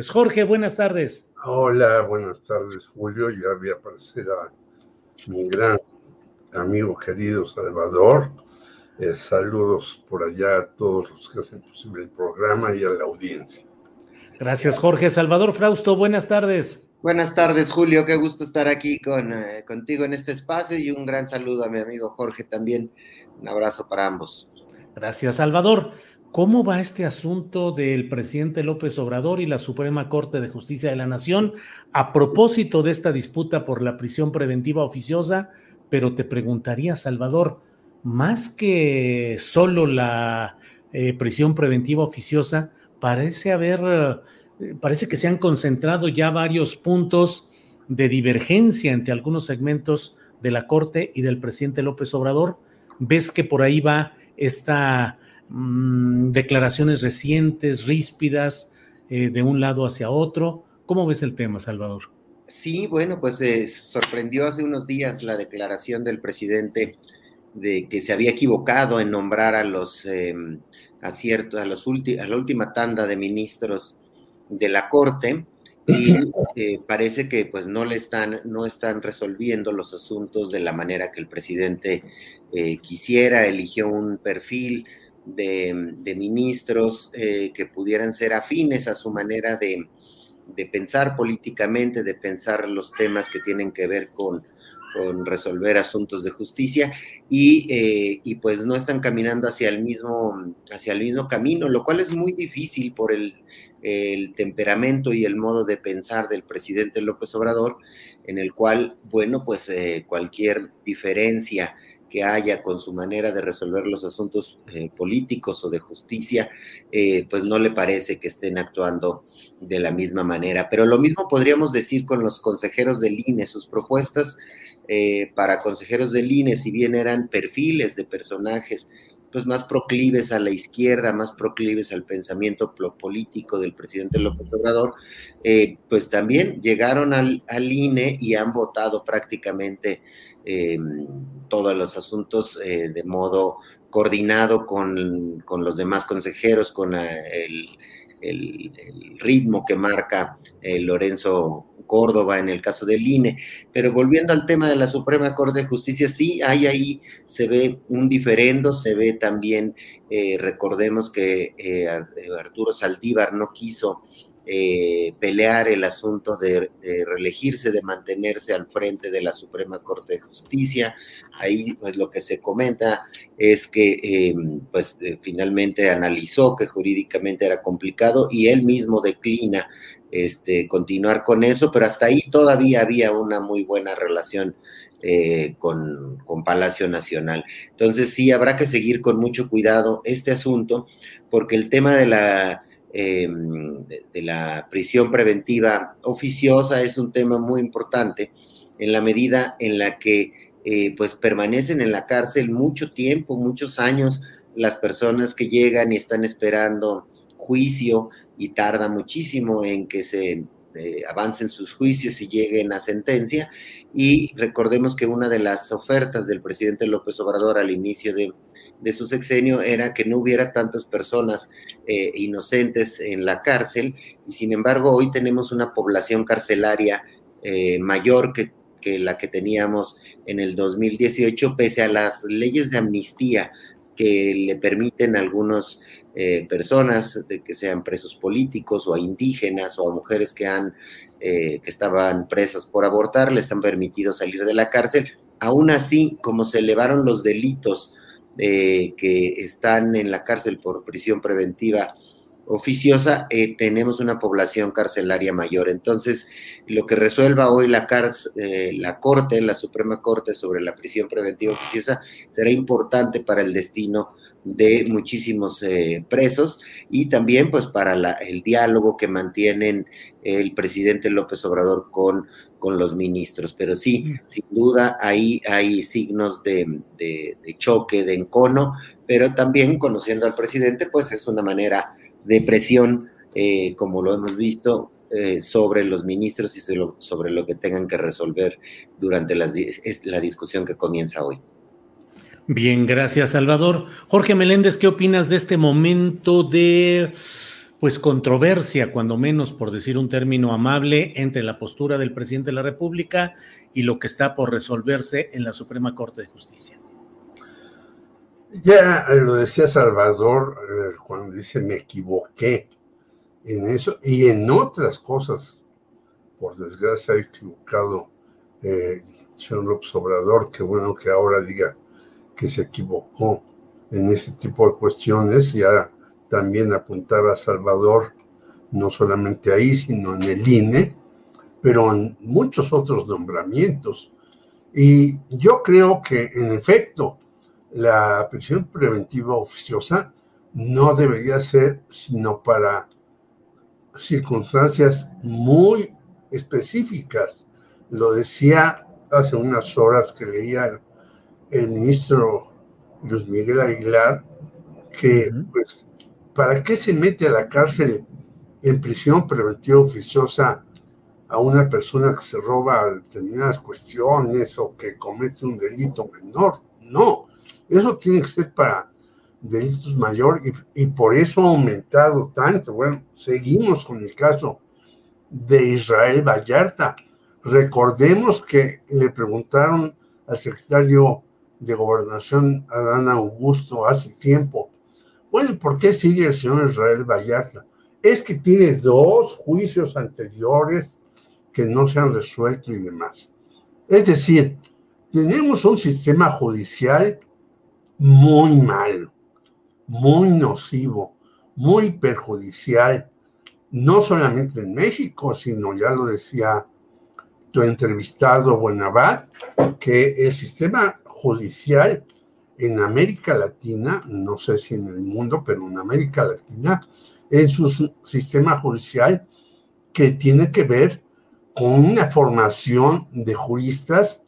Jorge, buenas tardes. Hola, buenas tardes, Julio. Ya voy a aparecer a mi gran amigo querido Salvador. Eh, saludos por allá a todos los que hacen posible el programa y a la audiencia. Gracias, Jorge. Salvador Frausto, buenas tardes. Buenas tardes, Julio. Qué gusto estar aquí con, eh, contigo en este espacio y un gran saludo a mi amigo Jorge también. Un abrazo para ambos. Gracias, Salvador. ¿Cómo va este asunto del presidente López Obrador y la Suprema Corte de Justicia de la Nación a propósito de esta disputa por la prisión preventiva oficiosa? Pero te preguntaría, Salvador, más que solo la eh, prisión preventiva oficiosa, parece haber, eh, parece que se han concentrado ya varios puntos de divergencia entre algunos segmentos de la Corte y del presidente López Obrador. ¿Ves que por ahí va esta Mm, declaraciones recientes, ríspidas, eh, de un lado hacia otro. ¿Cómo ves el tema, Salvador? Sí, bueno, pues eh, sorprendió hace unos días la declaración del presidente de que se había equivocado en nombrar a los em, aciertos, a, los a la última tanda de ministros de la Corte y eh, parece que pues no le están, no están resolviendo los asuntos de la manera que el presidente quisiera, eligió un perfil de, ministros eh, que pudieran ser afines a su manera de, pensar políticamente, de pensar los temas que tienen que ver con, resolver asuntos de justicia eh, y, pues no están caminando hacia el mismo, hacia el mismo camino, lo cual es muy difícil por el, temperamento y el modo de pensar del presidente López Obrador, en el cual, bueno, pues eh, cualquier diferencia que haya con su manera de resolver los asuntos eh, políticos o de justicia, eh, pues no le parece que estén actuando de la misma manera. Pero lo mismo podríamos decir con los consejeros del INE, sus propuestas eh, para consejeros del INE, si bien eran perfiles de personajes pues más proclives a la izquierda, más proclives al pensamiento político del presidente López Obrador, pues también llegaron al, al, INE y han votado prácticamente eh, todos los asuntos eh, de modo coordinado con, los demás consejeros, con el, ritmo que marca eh, Lorenzo Córdoba en el caso del INE. Pero volviendo al tema de la Suprema Corte de Justicia, sí, hay ahí, se ve un diferendo, se ve también, recordemos que Arturo Saldívar no quiso eh, pelear el asunto de, reelegirse, de mantenerse al frente de la Suprema Corte de Justicia. Ahí, pues lo que se comenta es que, em, pues eh, finalmente analizó que jurídicamente era complicado y él mismo declina este, continuar con eso, pero hasta ahí todavía había una muy buena relación eh, con, con, Palacio Nacional. Entonces sí, habrá que seguir con mucho cuidado este asunto, porque el tema de la Em, de, la prisión preventiva oficiosa es un tema muy importante en la medida en la que eh, pues permanecen en la cárcel mucho tiempo, muchos años, las personas que llegan y están esperando juicio y tarda muchísimo en que se eh, avancen sus juicios y lleguen a sentencia. Y recordemos que una de las ofertas del presidente López Obrador al inicio de de su sexenio era que no hubiera tantas personas eh, inocentes en la cárcel y sin embargo hoy tenemos una población carcelaria eh, mayor que, que, la que teníamos en el 2018 pese a las leyes de amnistía que le permiten a algunas eh, personas que sean presos políticos o a indígenas o a mujeres que han que estaban presas por abortar les han permitido salir de la cárcel. Aún así como se elevaron los delitos eh, que están en la cárcel por prisión preventiva oficiosa, eh, tenemos una población carcelaria mayor. Entonces, lo que resuelva hoy la, eh, la Corte, la Suprema Corte sobre la prisión preventiva oficiosa, será importante para el destino de muchísimos presos y también pues para el diálogo que mantienen el presidente López Obrador con con los ministros. Pero sí, mm. sin duda, ahí hay signos de, choque, de encono, pero también conociendo al presidente, pues es una manera de presión, eh, como lo hemos visto, eh, sobre los ministros y sobre lo, que tengan que resolver durante la discusión que comienza hoy. Bien, gracias Salvador. Jorge Meléndez, ¿qué opinas de este momento de pues controversia, cuando menos por decir un término amable, entre la postura del presidente de la República y lo que está por resolverse en la Suprema Corte de Justicia. Ya lo decía Salvador eh, cuando dice me equivoqué en eso y en otras cosas. Por desgracia, he equivocado eh, señor López Obrador, que bueno que ahora diga que se equivocó en ese tipo de cuestiones. Ya también apuntaba Salvador, no solamente ahí, sino en el INE, pero en muchos otros nombramientos. Y yo creo que, en efecto, la prisión preventiva oficiosa no debería ser sino para circunstancias muy específicas. Lo decía hace unas horas que leía el, ministro Luis Miguel Aguilar, que pues ¿para qué se mete a la cárcel en prisión preventiva oficiosa a una persona que se roba determinadas cuestiones o que comete un delito menor? No, eso tiene que ser para delitos mayores y, por eso ha aumentado tanto. Bueno, seguimos con el caso de Israel Vallarta. Recordemos que le preguntaron al secretario de Gobernación, Adán Augusto, hace tiempo, bueno, ¿por qué sigue el señor Israel Vallarta? Es que tiene dos juicios anteriores que no se han resuelto y demás. Es decir, tenemos un sistema judicial muy malo, muy nocivo, muy perjudicial, no solamente en México, sino ya lo decía tu entrevistado Buenavad, que el sistema judicial en América Latina, no sé si en el mundo, pero en América Latina, en su sistema judicial que tiene que ver con una formación de juristas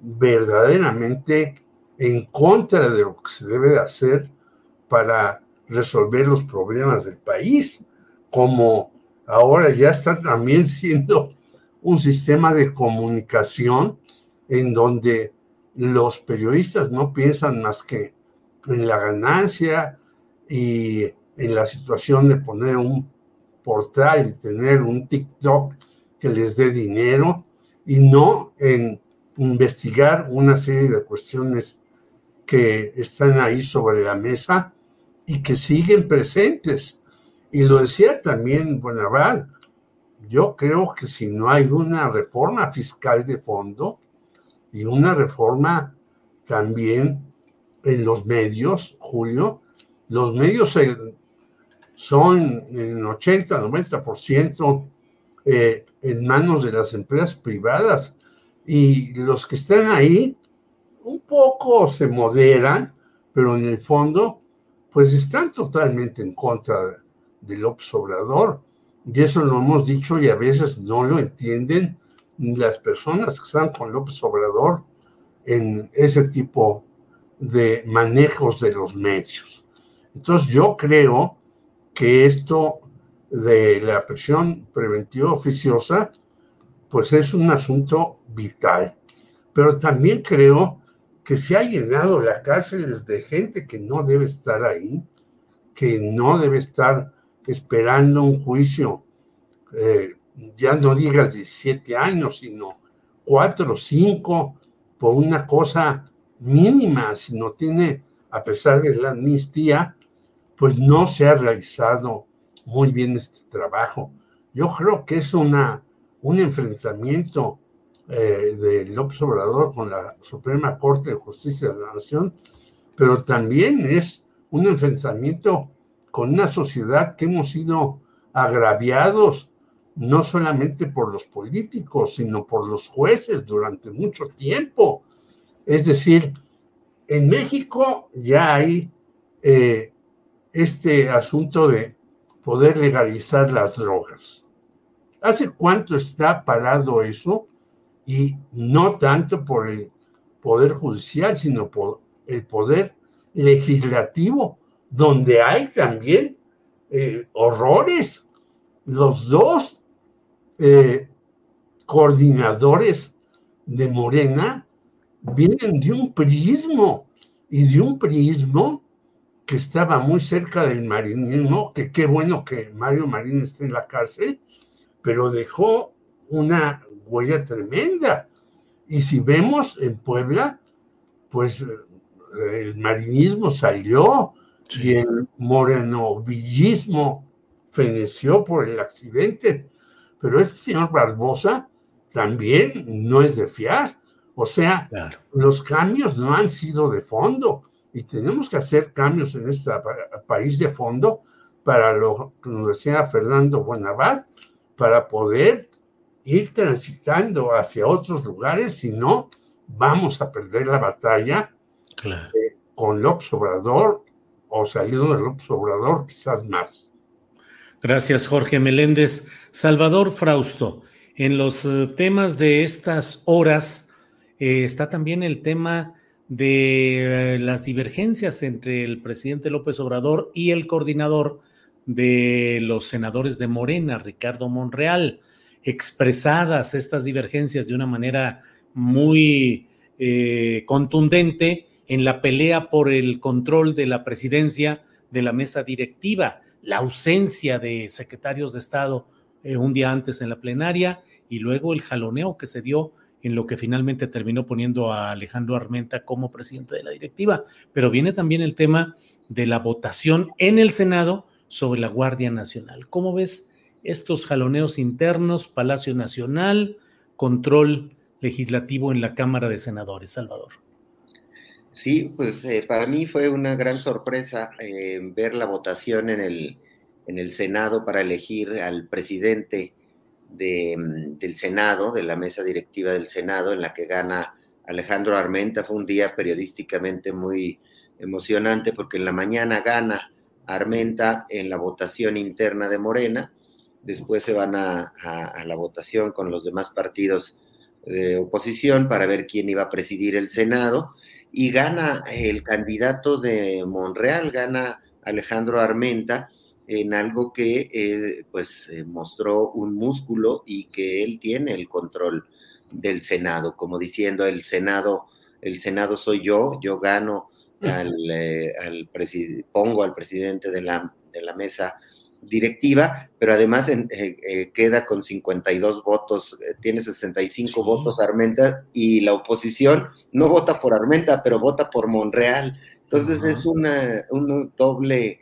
verdaderamente en contra de lo que se debe de hacer para resolver los problemas del país, como ahora ya está también siendo un sistema de comunicación en donde los periodistas no piensan más que en la ganancia y en la situación de poner un portal y tener un TikTok que les dé dinero y no en investigar una serie de cuestiones que están ahí sobre la mesa y que siguen presentes. Y lo decía también Buenaval, yo creo que si no hay una reforma fiscal de fondo, y una reforma también en los medios, Julio. Los medios son en 80, 90% eh, en manos de las empresas privadas y los que están ahí un poco se moderan, pero en el fondo pues están totalmente en contra del López Obrador. Y eso lo hemos dicho y a veces no lo entienden las personas que están con López Obrador en ese tipo de manejos de los medios. Entonces yo creo que esto de la presión preventiva oficiosa, pues es un asunto vital. Pero también creo que se ha llenado la cárcel de gente que no debe estar ahí, que no debe estar esperando un juicio, eh, ya no digas 17 años, sino 4 o 5 por una cosa mínima, si no tiene, a pesar de la amnistía, pues no se ha realizado muy bien este trabajo. Yo creo que es una, un enfrentamiento eh, de López Obrador con la Suprema Corte de Justicia de la Nación, pero también es un enfrentamiento con una sociedad que hemos sido agraviados no solamente por los políticos, sino por los jueces durante mucho tiempo. Es decir, en México ya hay eh, este asunto de poder legalizar las drogas. ¿Hace cuánto está parado eso? Y no tanto por el poder judicial, sino por el poder legislativo, donde hay también eh, horrores. Los dos eh, coordinadores de Morena vienen de un prismo y de un prismo que estaba muy cerca del marinismo, que qué bueno que Mario Marín esté en la cárcel, pero dejó una huella tremenda. Y si vemos en Puebla, pues el marinismo salió y el morenovillismo feneció por el accidente. Pero este señor Barbosa también no es de fiar. O sea, los cambios no han sido de fondo y tenemos que hacer cambios en este país de fondo para lo que nos decía Fernando Buenavad, para poder ir transitando hacia otros lugares, si no, vamos a perder la batalla eh, con López Obrador o saliendo de López Obrador, quizás más. Gracias, Jorge Meléndez. Salvador Frausto, en los eh, temas de estas horas eh, está también el tema de las divergencias entre el presidente López Obrador y el coordinador de los senadores de Morena, Ricardo Monreal expresadas estas divergencias de una manera muy eh, contundente en la pelea por el control de la presidencia de la mesa directiva, la ausencia de secretarios de Estado eh, un día antes en la plenaria y luego el jaloneo que se dio en lo que finalmente terminó poniendo a Alejandro Armenta como presidente de la directiva. Pero viene también el tema de la votación en el Senado sobre la Guardia Nacional. ¿Cómo ves estos jaloneos internos, Palacio Nacional, control legislativo en la Cámara de Senadores, Salvador. Sí, pues eh, para mí fue una gran sorpresa eh, ver la votación en el, en el Senado para elegir al presidente de, mm, del Senado, de la mesa directiva del Senado, en la que gana Alejandro Armenta. Fue un día periodísticamente muy emocionante porque en la mañana gana Armenta en la votación interna de Morena después se van a, la votación con los demás partidos de oposición para ver quién iba a presidir el Senado. Y gana el candidato de Monreal, gana Alejandro Armenta en algo que eh, pues eh, mostró un músculo y que él tiene el control del Senado, como diciendo el Senado, el Senado soy yo, yo gano al, eh, al pongo al presidente de la, de la mesa directiva, pero además eh, eh, queda con 52 votos, eh, tiene 65 votos Armenta y la oposición no vota por Armenta, pero vota por Monreal. Entonces es una, un doble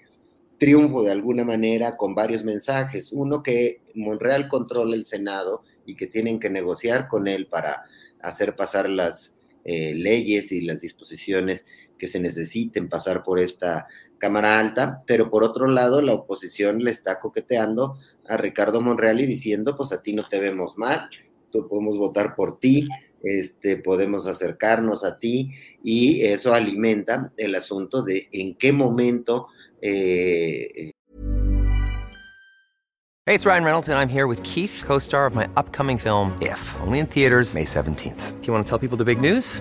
triunfo de alguna manera con varios mensajes. Uno que Monreal controla el Senado y que tienen que negociar con él para hacer pasar las leyes y las disposiciones que se necesiten pasar por esta Cámara Alta, pero por otro lado la oposición le está coqueteando a Ricardo Monreal y diciendo, pues a ti no te vemos mal, tú podemos votar por ti, este, podemos acercarnos a ti y eso alimenta el asunto de en qué momento... Eh, Hey, it's Ryan Reynolds and I'm here with Keith, co-star of my upcoming film If, only in theaters May 17th. Do you want to tell people the big news?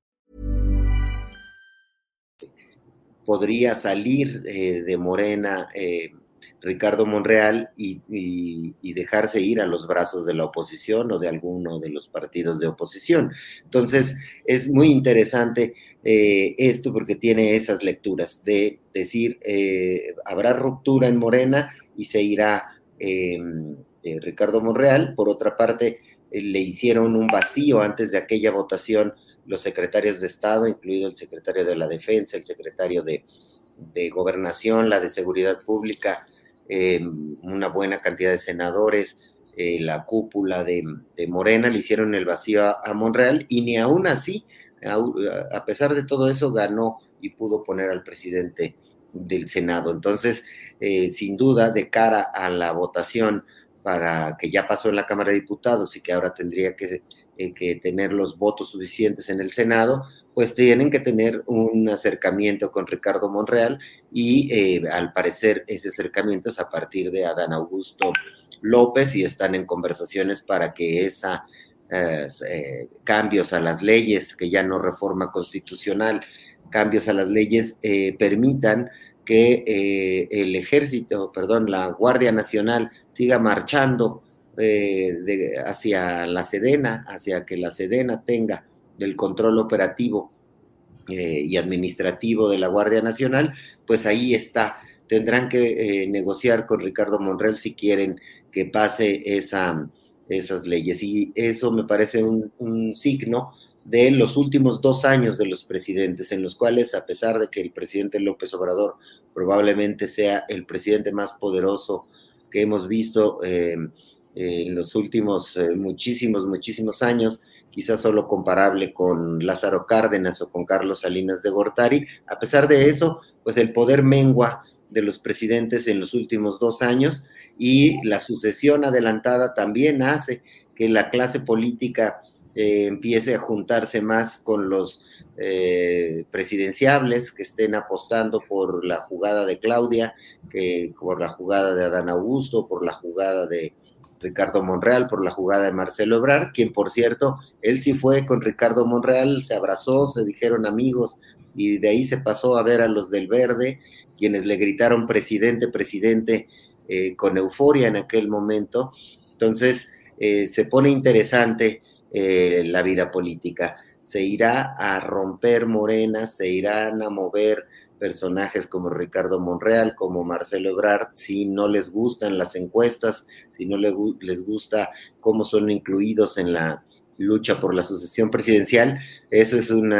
Podría salir eh, de Morena eh, Ricardo Monreal y, dejarse ir a los brazos de la oposición o de alguno de los partidos de oposición. Entonces, es muy interesante eh, esto porque tiene esas lecturas de decir, habrá ruptura en Morena y se irá Ricardo Monreal. Por otra parte, le hicieron un vacío antes de aquella votación los secretarios de Estado, incluido el secretario de la Defensa, el secretario de, de Gobernación, la de Seguridad Pública, eh, una buena cantidad de senadores, eh, la cúpula de, de Morena, le hicieron el vacío a, a Monreal y ni aún así, au- a pesar de todo eso, ganó y pudo poner al presidente del Senado. Entonces, eh, sin duda, de cara a la votación para que ya pasó en la Cámara de Diputados y que ahora tendría que, eh, que tener los votos suficientes en el Senado, pues tienen que tener un acercamiento con Ricardo Monreal y eh, al parecer ese acercamiento es a partir de Adán Augusto López y están en conversaciones para que esa eh, cambios a las leyes, que ya no reforma constitucional, cambios a las leyes permitan que el ejército, perdón, la Guardia Nacional siga marchando eh, de- hacia la Sedena, hacia que la Sedena tenga el control operativo eh, y administrativo de la Guardia Nacional, pues ahí está. Tendrán que eh, negociar con Ricardo Monreal si quieren que pase esa, esas leyes. Y eso me parece un, un signo de los últimos dos años de los presidentes, en los cuales, a pesar de que el presidente López Obrador probablemente sea el presidente más poderoso que hemos visto eh, en los últimos eh, muchísimos, muchísimos años, quizás solo comparable con Lázaro Cárdenas o con Carlos Salinas de Gortari. A pesar de eso, pues el poder mengua de los presidentes en los últimos dos años y la sucesión adelantada también hace que la clase política eh, empiece a juntarse más con los eh, presidenciables que estén apostando por la jugada de Claudia, que por la jugada de Adán Augusto, por la jugada de Ricardo Monreal, por la jugada de Marcelo Ebrard, quien por cierto, él sí fue con Ricardo Monreal, se abrazó, se dijeron amigos y de ahí se pasó a ver a los del verde, quienes le gritaron presidente, presidente, eh, con euforia en aquel momento. Entonces, eh, se pone interesante eh, la vida política. Se irá a romper Morena, se irán a mover personajes como Ricardo Monreal, como Marcelo Ebrard, si no les gustan las encuestas, si no les, gu- les gusta cómo son incluidos en la lucha por la sucesión presidencial, eso es un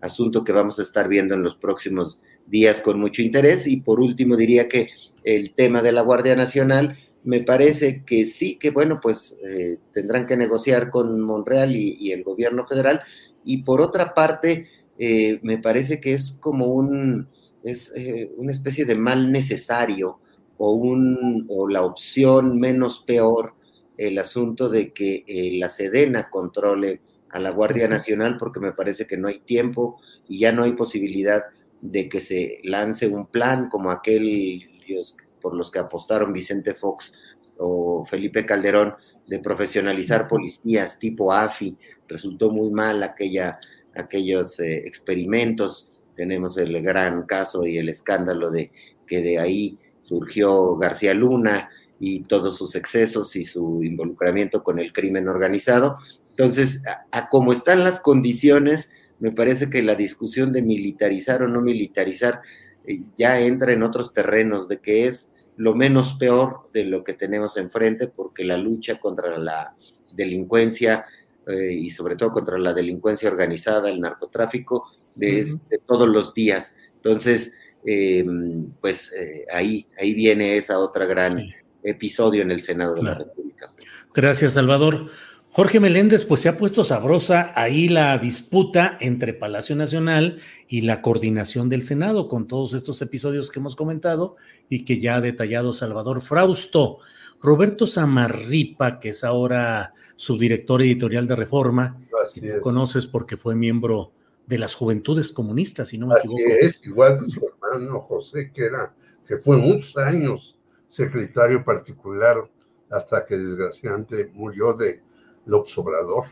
asunto que vamos a estar viendo en los próximos días con mucho interés. Y por último, diría que el tema de la Guardia Nacional, me parece que sí, que bueno, pues eh, tendrán que negociar con Monreal y el gobierno federal. Y por otra parte, eh, me parece que es como un, es eh, una especie de mal necesario o, un, o la opción menos peor el asunto de que eh, la Sedena controle a la Guardia Nacional porque me parece que no hay tiempo y ya no hay posibilidad de que se lance un plan como aquellos por los que apostaron Vicente Fox o Felipe Calderón de profesionalizar policías tipo AFI. Resultó muy mal aquella, aquellos eh, experimentos. Tenemos el gran caso y el escándalo de que de ahí surgió García Luna y todos sus excesos y su involucramiento con el crimen organizado. Entonces, a, a como están las condiciones, me parece que la discusión de militarizar o no militarizar eh, ya entra en otros terrenos, de que es lo menos peor de lo que tenemos enfrente, porque la lucha contra la delincuencia eh, y sobre todo contra la delincuencia organizada, el narcotráfico, de, todos los días. Entonces, em, pues eh, ahí, ahí viene esa otra gran episodio en el Senado de la República. Gracias, Salvador. Jorge Meléndez, pues se ha puesto sabrosa ahí la disputa entre Palacio Nacional y la coordinación del Senado con todos estos episodios que hemos comentado y que ya ha detallado Salvador Frausto. Roberto Samarripa, que es ahora subdirector editorial de Reforma, conoces porque fue miembro de las Juventudes Comunistas, si no me equivoco. es, igual que su hermano José, que era, que fue muchos años secretario particular hasta que desgraciadamente murió de López Obrador.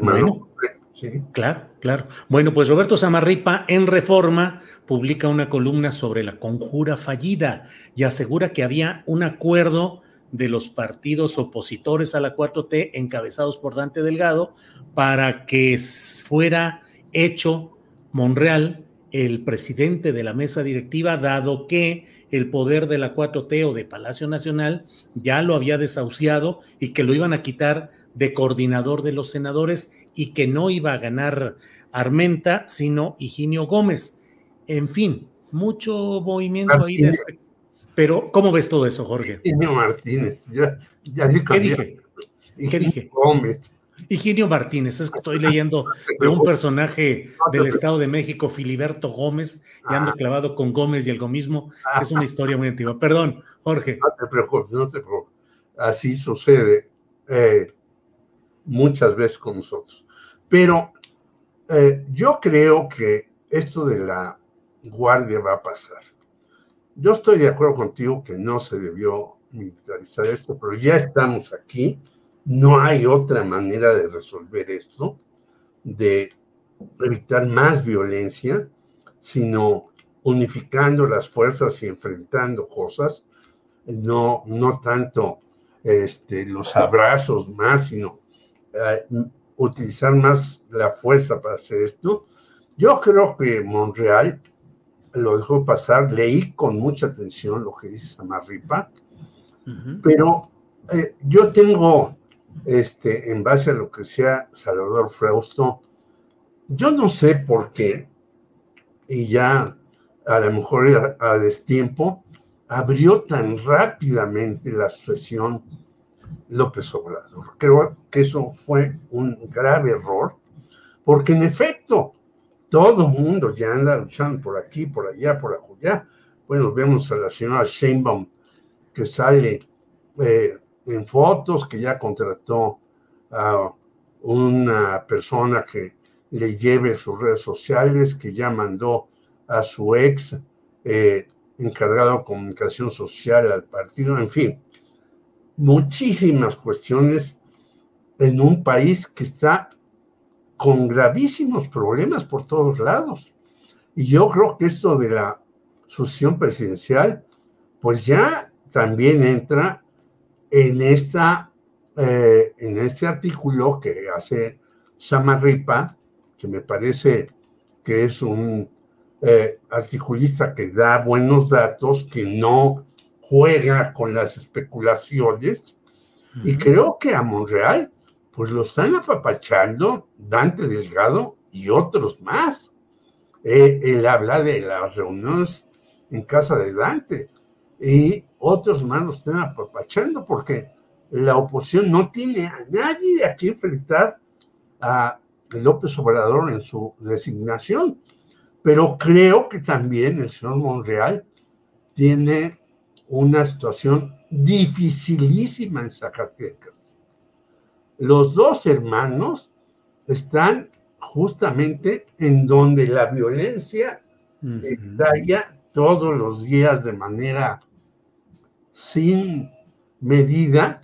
bueno, sí. Claro, claro. Bueno, pues Roberto Samarripa en Reforma publica una columna sobre la conjura fallida y asegura que había un acuerdo de los partidos opositores a la 4T encabezados por Dante Delgado para que fuera hecho Monreal el presidente de la mesa directiva, dado que el poder de la 4T o de Palacio Nacional ya lo había desahuciado y que lo iban a quitar de coordinador de los senadores y que no iba a ganar Armenta, sino Higinio Gómez. En fin, mucho movimiento ahí. Pero, ¿cómo ves todo eso, Jorge? Higinio Martínez, ya, ya ¿Qué dije? ¿Qué dije? Gómez. Higinio Martínez, es que estoy leyendo de un personaje del Estado de México, Filiberto Gómez, y ando ah. clavado con Gómez y el gomismo, es una historia muy antigua. Perdón, Jorge. No te preocupes, no te preocupes. Así sucede eh, muchas veces con nosotros. Pero eh, yo creo que esto de la guardia va a pasar. Yo estoy de acuerdo contigo que no se debió militarizar esto, pero ya estamos aquí no hay otra manera de resolver esto, de evitar más violencia, sino unificando las fuerzas y enfrentando cosas, no, no tanto este, los abrazos más, sino eh, utilizar más la fuerza para hacer esto. Yo creo que Monreal lo dejó pasar, leí con mucha atención lo que dice Samarripa, pero eh, yo tengo este, en base a lo que sea Salvador Frausto, yo no sé por qué, y ya a lo mejor a, destiempo, abrió tan rápidamente la sucesión López Obrador. Creo que eso fue un grave error, porque en efecto, todo el mundo ya anda luchando por aquí, por allá, por allá. Bueno, vemos a la señora Sheinbaum que sale eh, en fotos, que ya contrató a una persona que le lleve sus redes sociales, que ya mandó a su ex eh, encargado de comunicación social al partido, en fin, muchísimas cuestiones en un país que está con gravísimos problemas por todos lados. Y yo creo que esto de la sucesión presidencial, pues ya también entra en, esta, eh, en este artículo que hace Samarripa, que me parece que es un eh, articulista que da buenos datos, que no juega con las especulaciones, y creo que a Monreal, pues lo están apapachando Dante Delgado y otros más. Eh, él habla de las reuniones en casa de Dante y otros más lo están apapachando porque la oposición no tiene a nadie a quien enfrentar a López Obrador en su designación. Pero creo que también el señor Monreal tiene una situación dificilísima en Zacatecas. Los dos hermanos están justamente en donde la violencia estalla todos los días de manera sin medida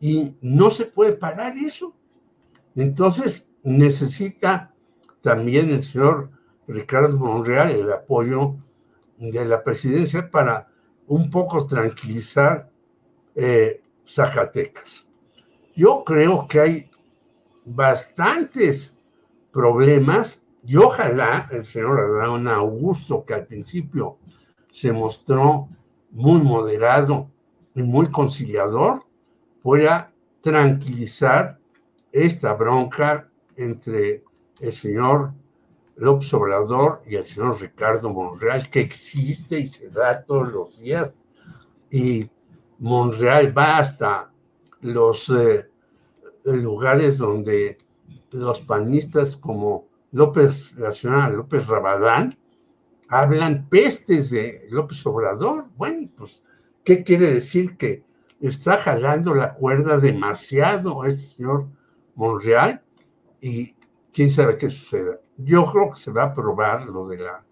y no se puede parar eso. Entonces necesita también el señor Ricardo Monreal el apoyo de la presidencia para un poco tranquilizar eh, Zacatecas. Yo creo que hay bastantes problemas y ojalá el señor Adán Augusto, que al principio se mostró muy moderado y muy conciliador, pueda tranquilizar esta bronca entre el señor López Obrador y el señor Ricardo Monreal, que existe y se da todos los días. Y Monreal va hasta los eh, lugares donde los panistas como López, la señora López Rabadán, hablan pestes de López Obrador. Bueno, pues, ¿qué quiere decir? Que está jalando la cuerda demasiado este señor Monreal y quién sabe qué suceda. Yo creo que se va a aprobar lo de la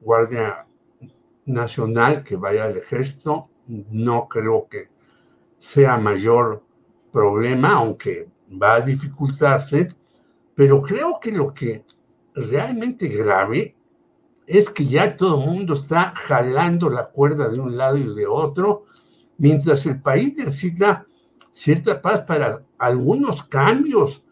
Guardia Nacional que vaya al ejército. No creo que sea mayor problema, aunque va a dificultarse, pero creo que lo que realmente grave es que ya todo el mundo está jalando la cuerda de un lado y de otro, mientras el país necesita cierta paz para algunos cambios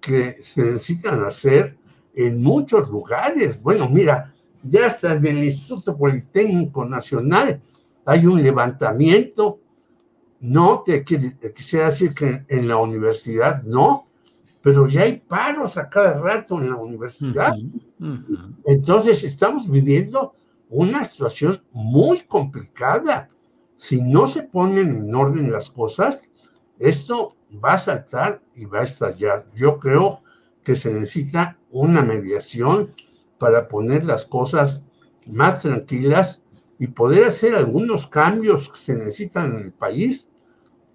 que se necesitan hacer en muchos lugares. Bueno, mira, ya hasta en el Instituto Politécnico Nacional hay un levantamiento, no te quisiera decir que en la universidad no, pero ya hay paros a cada rato en la universidad. Entonces estamos viviendo una situación muy complicada. Si no se ponen en orden las cosas, esto va a saltar y va a estallar. Yo creo que se necesita una mediación para poner las cosas más tranquilas y poder hacer algunos cambios que se necesitan en el país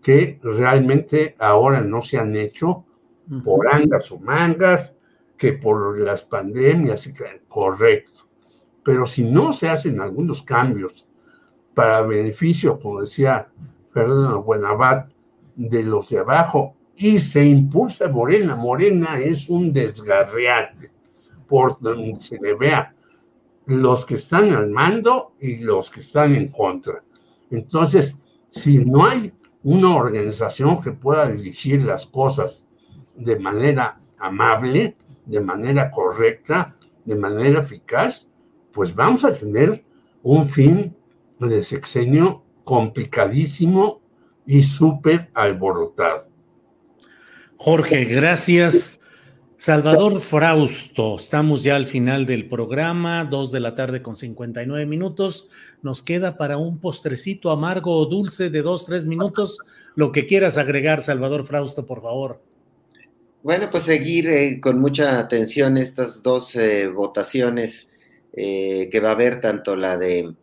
que realmente ahora no se han hecho por angas o mangas, que por las pandemias, correcto. Pero si no se hacen algunos cambios para beneficio, como decía Fernando Buenabat, de los de abajo y se impulsa Morena. Morena es un desgarriate por donde se le vea los que están al mando y los que están en contra. Entonces, si no hay una organización que pueda dirigir las cosas de manera amable, de manera correcta, de manera eficaz, pues vamos a tener un fin de sexenio complicadísimo y súper alborotado. Jorge, gracias. Salvador Frausto, estamos ya al final del programa, dos de la tarde con 59 minutos. Nos queda para un postrecito amargo o dulce de dos, tres minutos. Lo que quieras agregar, Salvador Frausto, por favor. Bueno, pues seguir eh, con mucha atención estas dos eh, votaciones eh, que va a haber, tanto la de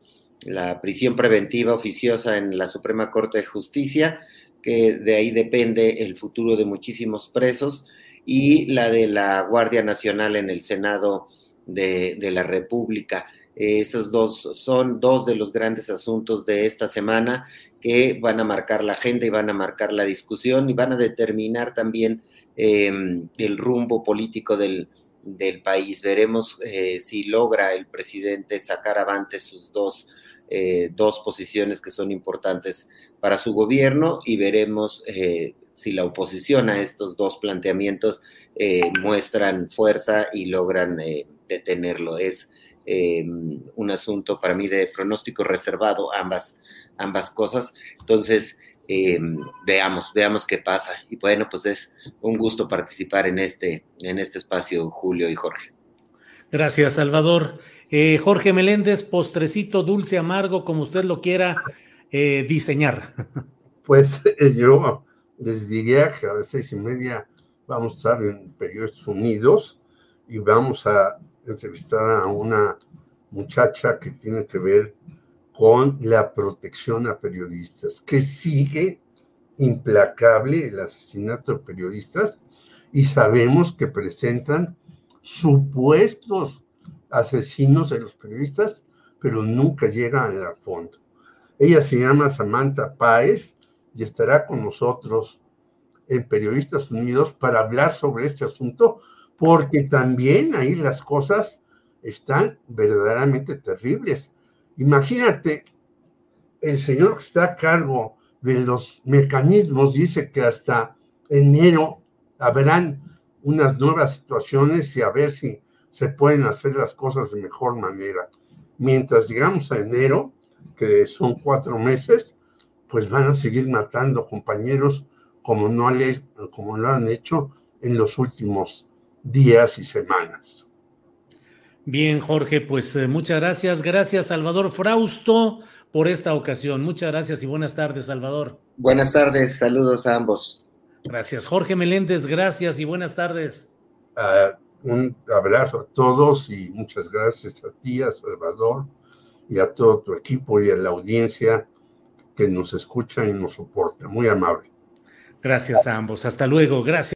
la prisión preventiva oficiosa en la Suprema Corte de Justicia, que de ahí depende el futuro de muchísimos presos, y la de la Guardia Nacional en el Senado de, la República. Esos dos son dos de los grandes asuntos de esta semana que van a marcar la agenda y van a marcar la discusión y van a determinar también em, el rumbo político del, país. Veremos eh, si logra el presidente sacar avante sus dos eh, dos posiciones que son importantes para su gobierno y veremos eh, si la oposición a estos dos planteamientos eh, muestran fuerza y logran detenerlo. Es un asunto para mí de pronóstico reservado, ambas, ambas cosas. Entonces, veamos, veamos qué pasa. Y bueno, pues es un gusto participar en este, en este espacio, Julio y Jorge. Gracias, Salvador. Eh, Jorge Meléndez, postrecito dulce, amargo, como usted lo quiera eh, diseñar. Pues eh, yo les diría que a las seis y media vamos a estar en Periódicos Unidos y vamos a entrevistar a una muchacha que tiene que ver con la protección a periodistas, que sigue implacable el asesinato de periodistas y sabemos que presentan supuestos asesinos de los periodistas, pero nunca llegan al fondo. Ella se llama Samantha Páez y estará con nosotros en Periodistas Unidos para hablar sobre este asunto, porque también ahí las cosas están verdaderamente terribles. Imagínate, el señor que está a cargo de los mecanismos dice que hasta enero habrán unas nuevas situaciones y a ver si se pueden hacer las cosas de mejor manera. Mientras llegamos a enero, que son cuatro meses, pues van a seguir matando compañeros como no, como lo han hecho en los últimos días y semanas. Bien, Jorge, pues eh, muchas gracias. Gracias, Salvador Frausto, por esta ocasión. Muchas gracias y buenas tardes, Salvador. Buenas tardes, saludos a ambos. Gracias. Jorge Meléndez, gracias y buenas tardes. Ah, un abrazo a todos y muchas gracias a ti, a Salvador y a todo tu equipo y a la audiencia que nos escucha y nos soporta. Muy amable. Gracias a ambos. Hasta luego. Gracias.